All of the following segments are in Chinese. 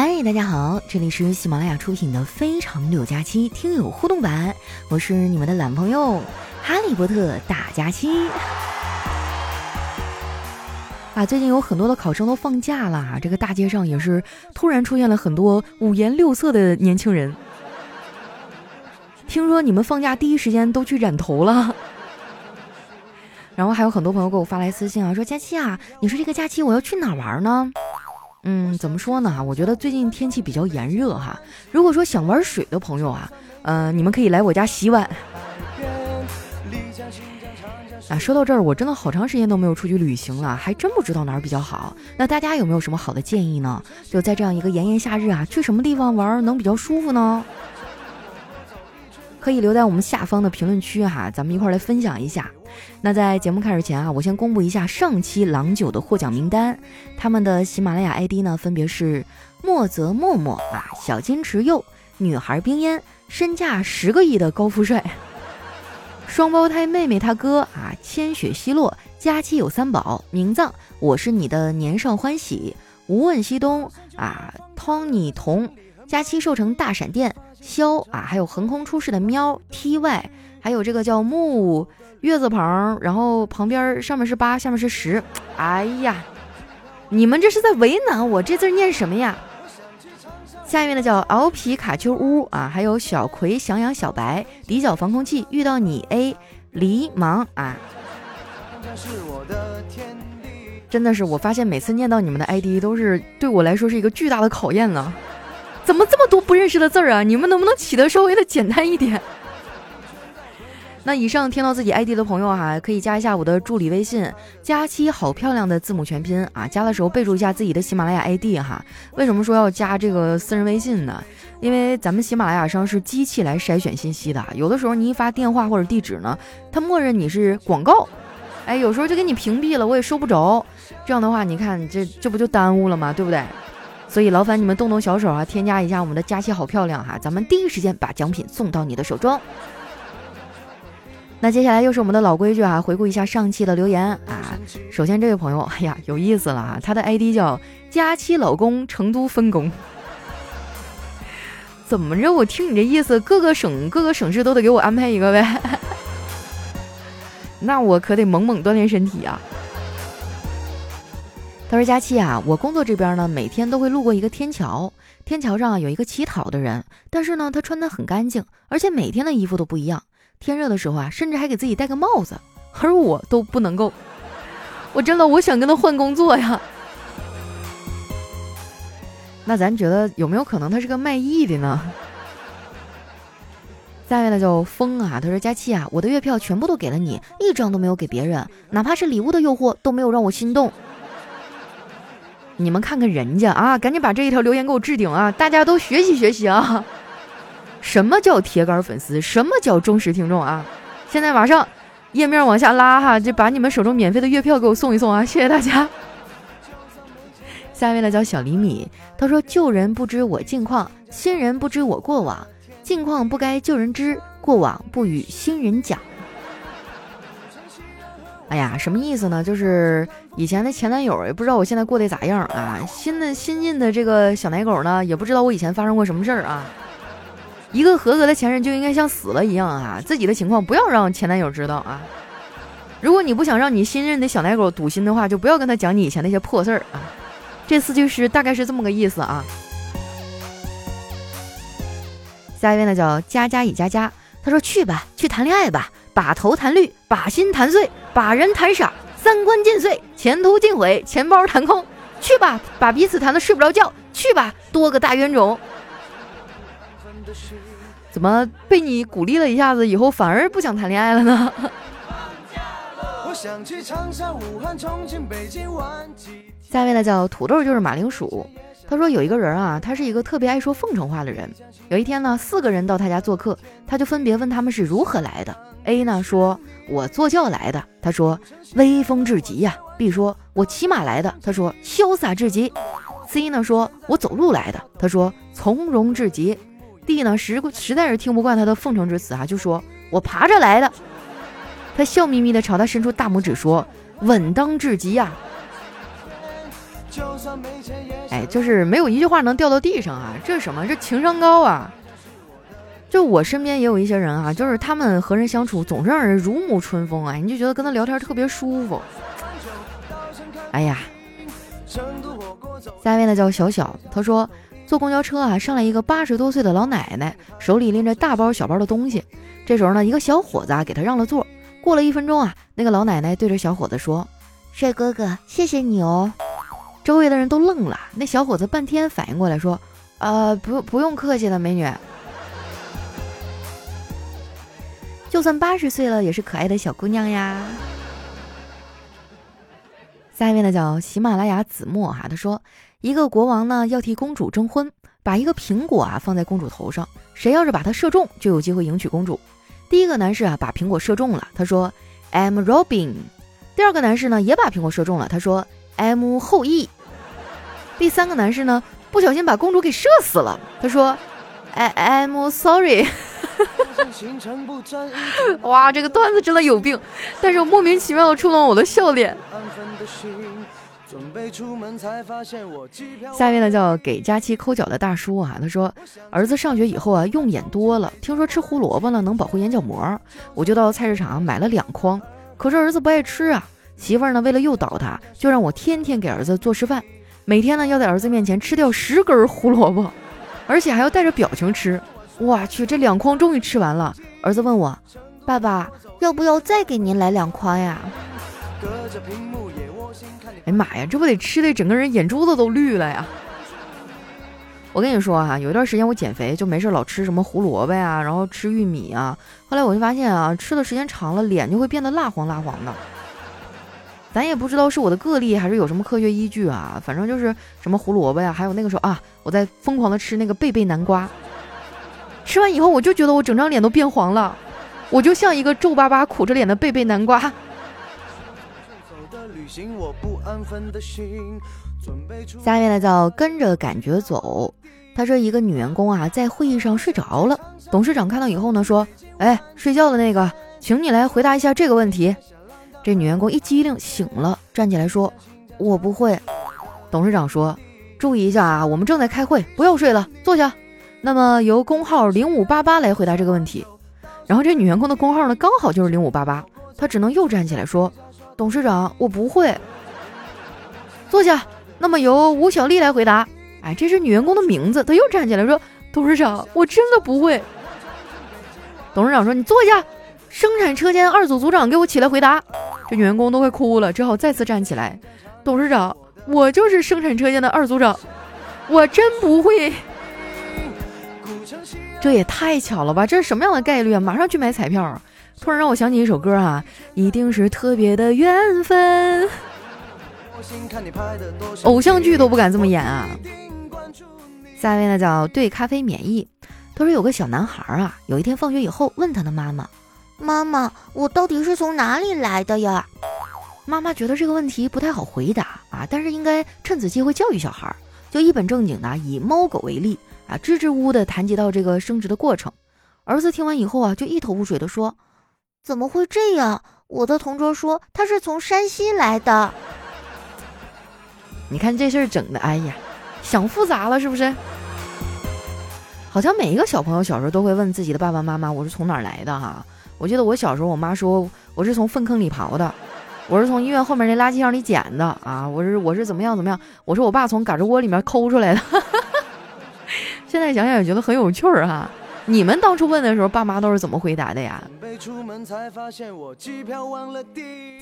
嗨，大家好，这里是喜马拉雅出品的《非常六加七》听友互动版，我是你们的懒朋友哈利波特大假期。啊，最近有很多的考生都放假了，这个大街上也是突然出现了很多五颜六色的年轻人。听说你们放假第一时间都去染头了，然后还有很多朋友给我发来私信啊，说佳期啊，你说这个假期我要去哪玩呢？嗯，怎么说呢？我觉得最近天气比较炎热哈。如果说想玩水的朋友啊，呃，你们可以来我家洗碗。啊，说到这儿，我真的好长时间都没有出去旅行了，还真不知道哪儿比较好。那大家有没有什么好的建议呢？就在这样一个炎炎夏日啊，去什么地方玩能比较舒服呢？可以留在我们下方的评论区哈，咱们一块儿来分享一下。那在节目开始前啊，我先公布一下上期郎酒的获奖名单，他们的喜马拉雅 ID 呢分别是莫泽默默啊、小金池柚、女孩冰烟、身价十个亿的高富帅、双胞胎妹妹他哥啊、千雪奚落、佳期有三宝、名藏、我是你的年少欢喜、无问西东啊、汤尼童、佳期瘦成大闪电。肖啊，还有横空出世的喵 T Y，还有这个叫木月字旁，然后旁边上面是八，下面是十。哎呀，你们这是在为难我，这字念什么呀？下面呢叫敖皮卡丘屋啊，还有小葵想养小白底角防空器遇到你 A 离芒啊，真的是我发现每次念到你们的 ID 都是对我来说是一个巨大的考验呢。怎么这么多不认识的字儿啊？你们能不能起的稍微的简单一点？那以上听到自己 ID 的朋友哈，可以加一下我的助理微信“佳期好漂亮”的字母全拼啊。加的时候备注一下自己的喜马拉雅 ID 哈。为什么说要加这个私人微信呢？因为咱们喜马拉雅上是机器来筛选信息的，有的时候你一发电话或者地址呢，它默认你是广告，哎，有时候就给你屏蔽了，我也收不着。这样的话，你看这这不就耽误了吗？对不对？所以劳烦你们动动小手啊，添加一下我们的佳期好漂亮哈，咱们第一时间把奖品送到你的手中。那接下来又是我们的老规矩啊，回顾一下上期的留言啊。首先这位朋友，哎呀，有意思了啊，他的 ID 叫佳期老公成都分工。怎么着？我听你这意思，各个省各个省市都得给我安排一个呗？那我可得猛猛锻炼身体啊。他说：“佳期啊，我工作这边呢，每天都会路过一个天桥，天桥上有一个乞讨的人，但是呢，他穿的很干净，而且每天的衣服都不一样。天热的时候啊，甚至还给自己戴个帽子，而我都不能够。我真的我想跟他换工作呀。那咱觉得有没有可能他是个卖艺的呢？下面呢叫风啊，他说：佳期啊，我的月票全部都给了你，一张都没有给别人，哪怕是礼物的诱惑都没有让我心动。”你们看看人家啊，赶紧把这一条留言给我置顶啊！大家都学习学习啊！什么叫铁杆粉丝？什么叫忠实听众啊？现在马上页面往下拉哈，就把你们手中免费的月票给我送一送啊！谢谢大家。下一位呢叫小厘米，他说：“旧人不知我近况，新人不知我过往，近况不该旧人知，过往不与新人讲。”哎呀，什么意思呢？就是以前的前男友也不知道我现在过得咋样啊。新的新进的这个小奶狗呢，也不知道我以前发生过什么事儿啊。一个合格的前任就应该像死了一样啊，自己的情况不要让前男友知道啊。如果你不想让你新任的小奶狗堵心的话，就不要跟他讲你以前那些破事儿啊。这四句诗大概是这么个意思啊。下一位呢叫佳佳乙佳佳，他说去吧，去谈恋爱吧。把头弹绿，把心弹碎，把人弹傻，三观尽碎，前途尽毁，钱包弹空。去吧，把彼此弹得睡不着觉。去吧，多个大冤种。怎么被你鼓励了一下子，以后反而不想谈恋爱了呢？下一位呢，叫土豆，就是马铃薯。他说有一个人啊，他是一个特别爱说奉承话的人。有一天呢，四个人到他家做客，他就分别问他们是如何来的。A 呢说：“我坐轿来的。”他说：“威风至极呀。”B 说：“我骑马来的。”他说：“潇洒至极。”C 呢说：“我走路来的。”他说：“从容至极。”D 呢实实在是听不惯他的奉承之词啊，就说：“我爬着来的。”他笑眯眯的朝他伸出大拇指说：“稳当至极呀。”哎，就是没有一句话能掉到地上啊！这是什么？这情商高啊！就我身边也有一些人啊，就是他们和人相处总是让人如沐春风啊，你就觉得跟他聊天特别舒服。哎呀，下一位呢叫小小，他说坐公交车啊，上来一个八十多岁的老奶奶，手里拎着大包小包的东西。这时候呢，一个小伙子啊给他让了座。过了一分钟啊，那个老奶奶对着小伙子说：“帅哥哥，谢谢你哦。”周围的人都愣了，那小伙子半天反应过来，说：“呃，不，不用客气了，美女。就算八十岁了，也是可爱的小姑娘呀。”下一位呢，叫喜马拉雅子墨哈，他说：“一个国王呢要替公主征婚，把一个苹果啊放在公主头上，谁要是把它射中，就有机会迎娶公主。第一个男士啊把苹果射中了，他说：‘I'm Robin。’第二个男士呢也把苹果射中了，他说：‘I'm 后羿。’第三个男士呢，不小心把公主给射死了。他说：“I I'm sorry。”哇，这个段子真的有病，但是莫名其妙的触动我的笑脸。下面呢叫给佳期抠脚的大叔啊，他说儿子上学以后啊用眼多了，听说吃胡萝卜呢能保护眼角膜，我就到菜市场买了两筐。可是儿子不爱吃啊，媳妇儿呢为了诱导他，就让我天天给儿子做示范。每天呢，要在儿子面前吃掉十根胡萝卜，而且还要带着表情吃。我去，这两筐终于吃完了。儿子问我：“爸爸，要不要再给您来两筐呀？”哎妈呀，这不得吃的整个人眼珠子都绿了呀！我跟你说啊，有一段时间我减肥，就没事老吃什么胡萝卜呀，然后吃玉米啊。后来我就发现啊，吃的时间长了，脸就会变得蜡黄蜡黄的。咱也不知道是我的个例还是有什么科学依据啊，反正就是什么胡萝卜呀，还有那个时候啊，我在疯狂的吃那个贝贝南瓜，吃完以后我就觉得我整张脸都变黄了，我就像一个皱巴巴苦着脸的贝贝南瓜。下面呢叫跟着感觉走，他说一个女员工啊在会议上睡着了，董事长看到以后呢说，哎，睡觉的那个，请你来回答一下这个问题。这女员工一激灵醒了，站起来说：“我不会。”董事长说：“注意一下啊，我们正在开会，不要睡了，坐下。那么由工号零五八八来回答这个问题。”然后这女员工的工号呢，刚好就是零五八八，她只能又站起来说：“董事长，我不会。”坐下。那么由吴小丽来回答。哎，这是女员工的名字，她又站起来说：“董事长，我真的不会。”董事长说：“你坐下。”生产车间二组组长，给我起来回答。这女员工都快哭了，只好再次站起来。董事长，我就是生产车间的二组长，我真不会。这也太巧了吧？这是什么样的概率啊？马上去买彩票。突然让我想起一首歌啊，一定是特别的缘分。偶像剧都不敢这么演啊。下一位呢叫对咖啡免疫。他说有个小男孩啊，有一天放学以后问他的妈妈。妈妈，我到底是从哪里来的呀？妈妈觉得这个问题不太好回答啊，但是应该趁此机会教育小孩，就一本正经的以猫狗为例啊，支支吾吾的谈及到这个生殖的过程。儿子听完以后啊，就一头雾水的说：“怎么会这样？我的同桌说他是从山西来的。”你看这事儿整的，哎呀，想复杂了是不是？好像每一个小朋友小时候都会问自己的爸爸妈妈：“我是从哪儿来的？”哈。我记得我小时候，我妈说我是从粪坑里刨的，我是从医院后面那垃圾箱里捡的啊！我是我是怎么样怎么样？我说我爸从嘎吱窝里面抠出来的。现在想想也觉得很有趣儿哈。你们当初问的时候，爸妈都是怎么回答的呀？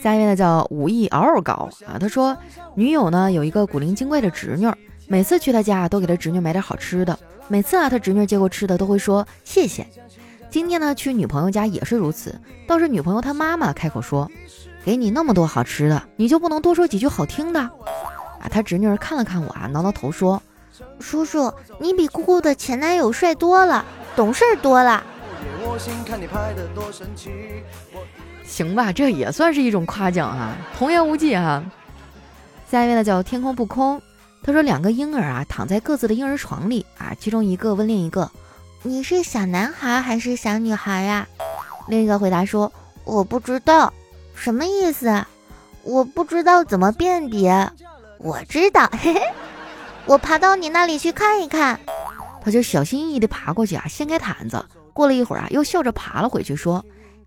下一位呢叫武艺嗷嗷高啊，他说女友呢有一个古灵精怪的侄女，每次去他家都给他侄女买点好吃的，每次啊他侄女接过吃的都会说谢谢。今天呢，去女朋友家也是如此，倒是女朋友她妈妈开口说：“给你那么多好吃的，你就不能多说几句好听的？”啊，他侄女儿看了看我啊，挠挠头说：“叔叔，你比姑姑的前男友帅多了，懂事多了。”行吧，这也算是一种夸奖啊，童言无忌啊。下一位呢叫天空不空，他说两个婴儿啊躺在各自的婴儿床里啊，其中一个问另一个。你是小男孩还是小女孩呀？另一个回答说：“我不知道，什么意思？我不知道怎么辨别。”我知道，嘿嘿，我爬到你那里去看一看。他就小心翼翼地爬过去啊，掀开毯子。过了一会儿啊，又笑着爬了回去，说：“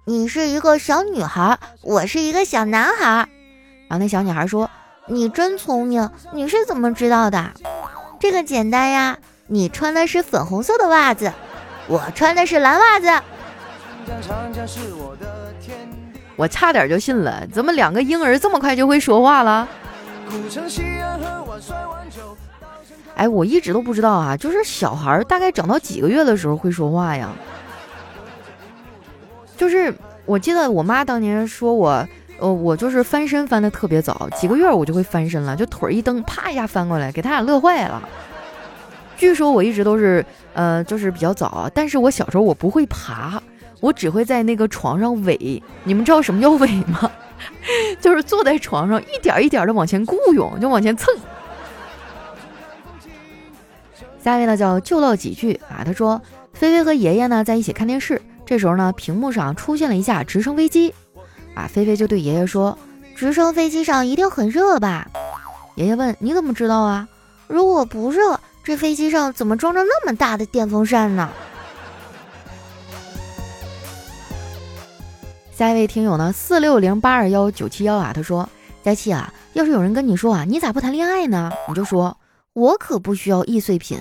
你是一个小女孩，我是一个小男孩。”然后那小女孩说：“你真聪明，你是怎么知道的？这个简单呀，你穿的是粉红色的袜子，我穿的是蓝袜子。”我差点就信了，怎么两个婴儿这么快就会说话了？哎，我一直都不知道啊，就是小孩大概长到几个月的时候会说话呀？就是我记得我妈当年说我，呃，我就是翻身翻的特别早，几个月我就会翻身了，就腿一蹬，啪一下翻过来，给他俩乐坏了。据说我一直都是，呃，就是比较早，但是我小时候我不会爬。我只会在那个床上尾，你们知道什么叫尾吗？就是坐在床上一点一点的往前雇佣，就往前蹭。下一位呢叫就唠几句啊，他说菲菲和爷爷呢在一起看电视，这时候呢屏幕上出现了一架直升飞机，啊菲菲就对爷爷说：“直升飞机上一定很热吧？”爷爷问：“你怎么知道啊？如果不热，这飞机上怎么装着那么大的电风扇呢？”下一位听友呢，四六零八二幺九七幺啊，他说：“佳期啊，要是有人跟你说啊，你咋不谈恋爱呢？你就说，我可不需要易碎品。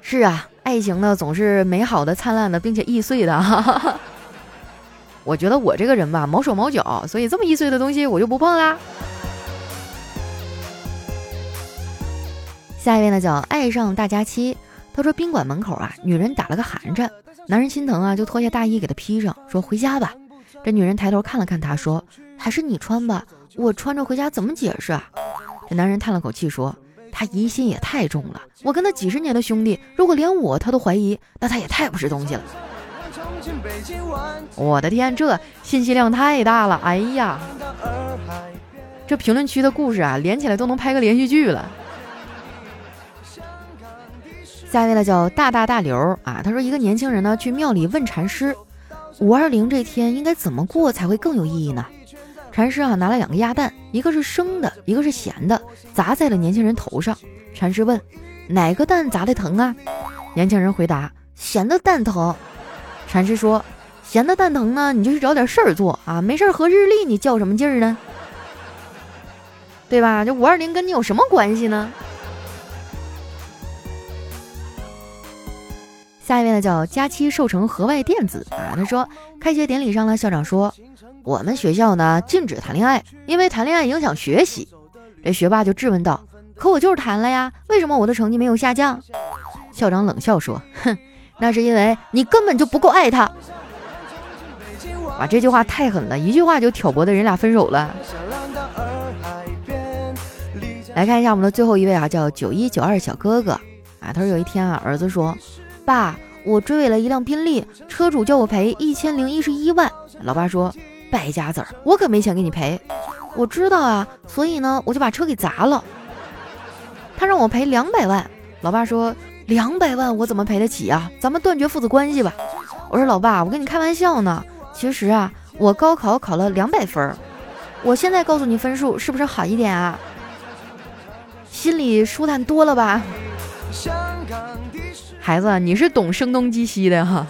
是啊，爱情呢总是美好的、灿烂的，并且易碎的。我觉得我这个人吧，毛手毛脚，所以这么易碎的东西我就不碰啦。下一位呢，叫爱上大佳期，他说宾馆门口啊，女人打了个寒颤。”男人心疼啊，就脱下大衣给他披上，说回家吧。这女人抬头看了看他，说：“还是你穿吧，我穿着回家怎么解释啊？”这男人叹了口气说：“他疑心也太重了，我跟他几十年的兄弟，如果连我他都怀疑，那他也太不是东西了。”我的天，这信息量太大了！哎呀，这评论区的故事啊，连起来都能拍个连续剧了。下一位呢叫大大大刘啊，他说一个年轻人呢去庙里问禅师，五二零这天应该怎么过才会更有意义呢？禅师啊拿了两个鸭蛋，一个是生的，一个是咸的，砸在了年轻人头上。禅师问哪个蛋砸的疼啊？年轻人回答咸的蛋疼。禅师说咸的蛋疼呢，你就去找点事儿做啊，没事儿合日历，你较什么劲儿呢？对吧？这五二零跟你有什么关系呢？下一位呢叫佳期寿成河外电子啊，他说开学典礼上呢，校长说我们学校呢禁止谈恋爱，因为谈恋爱影响学习。这学霸就质问道：“可我就是谈了呀，为什么我的成绩没有下降？”校长冷笑说：“哼，那是因为你根本就不够爱他。”哇，这句话太狠了，一句话就挑拨的人俩分手了。来看一下我们的最后一位啊，叫九一九二小哥哥啊，他说有一天啊，儿子说。爸，我追尾了一辆宾利，车主叫我赔一千零一十一万。老爸说：“败家子儿，我可没钱给你赔。”我知道啊，所以呢，我就把车给砸了。他让我赔两百万。老爸说：“两百万我怎么赔得起啊？咱们断绝父子关系吧。”我说：“老爸，我跟你开玩笑呢。其实啊，我高考考了两百分，我现在告诉你分数是不是好一点啊？心里舒坦多了吧？”孩子，你是懂声东击西的哈。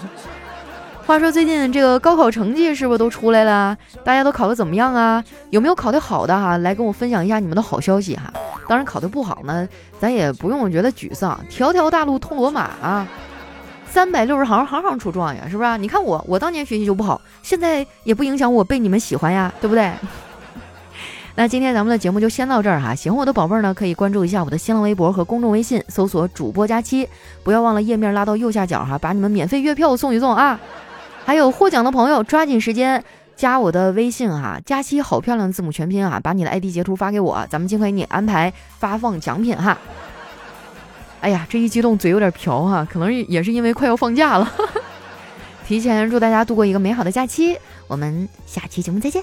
话说最近这个高考成绩是不是都出来了？大家都考的怎么样啊？有没有考得好的哈？来跟我分享一下你们的好消息哈。当然考得不好呢，咱也不用觉得沮丧。条条大路通罗马啊，三百六十行，行行出状元，是不是？你看我，我当年学习就不好，现在也不影响我被你们喜欢呀，对不对？那今天咱们的节目就先到这儿哈，喜欢我的宝贝儿呢，可以关注一下我的新浪微博和公众微信，搜索主播佳期，不要忘了页面拉到右下角哈，把你们免费月票送一送啊！还有获奖的朋友，抓紧时间加我的微信哈，佳期好漂亮的字母全拼啊，把你的 ID 截图发给我，咱们尽快给你安排发放奖品哈。哎呀，这一激动嘴有点瓢哈，可能也是因为快要放假了。提前祝大家度过一个美好的假期，我们下期节目再见。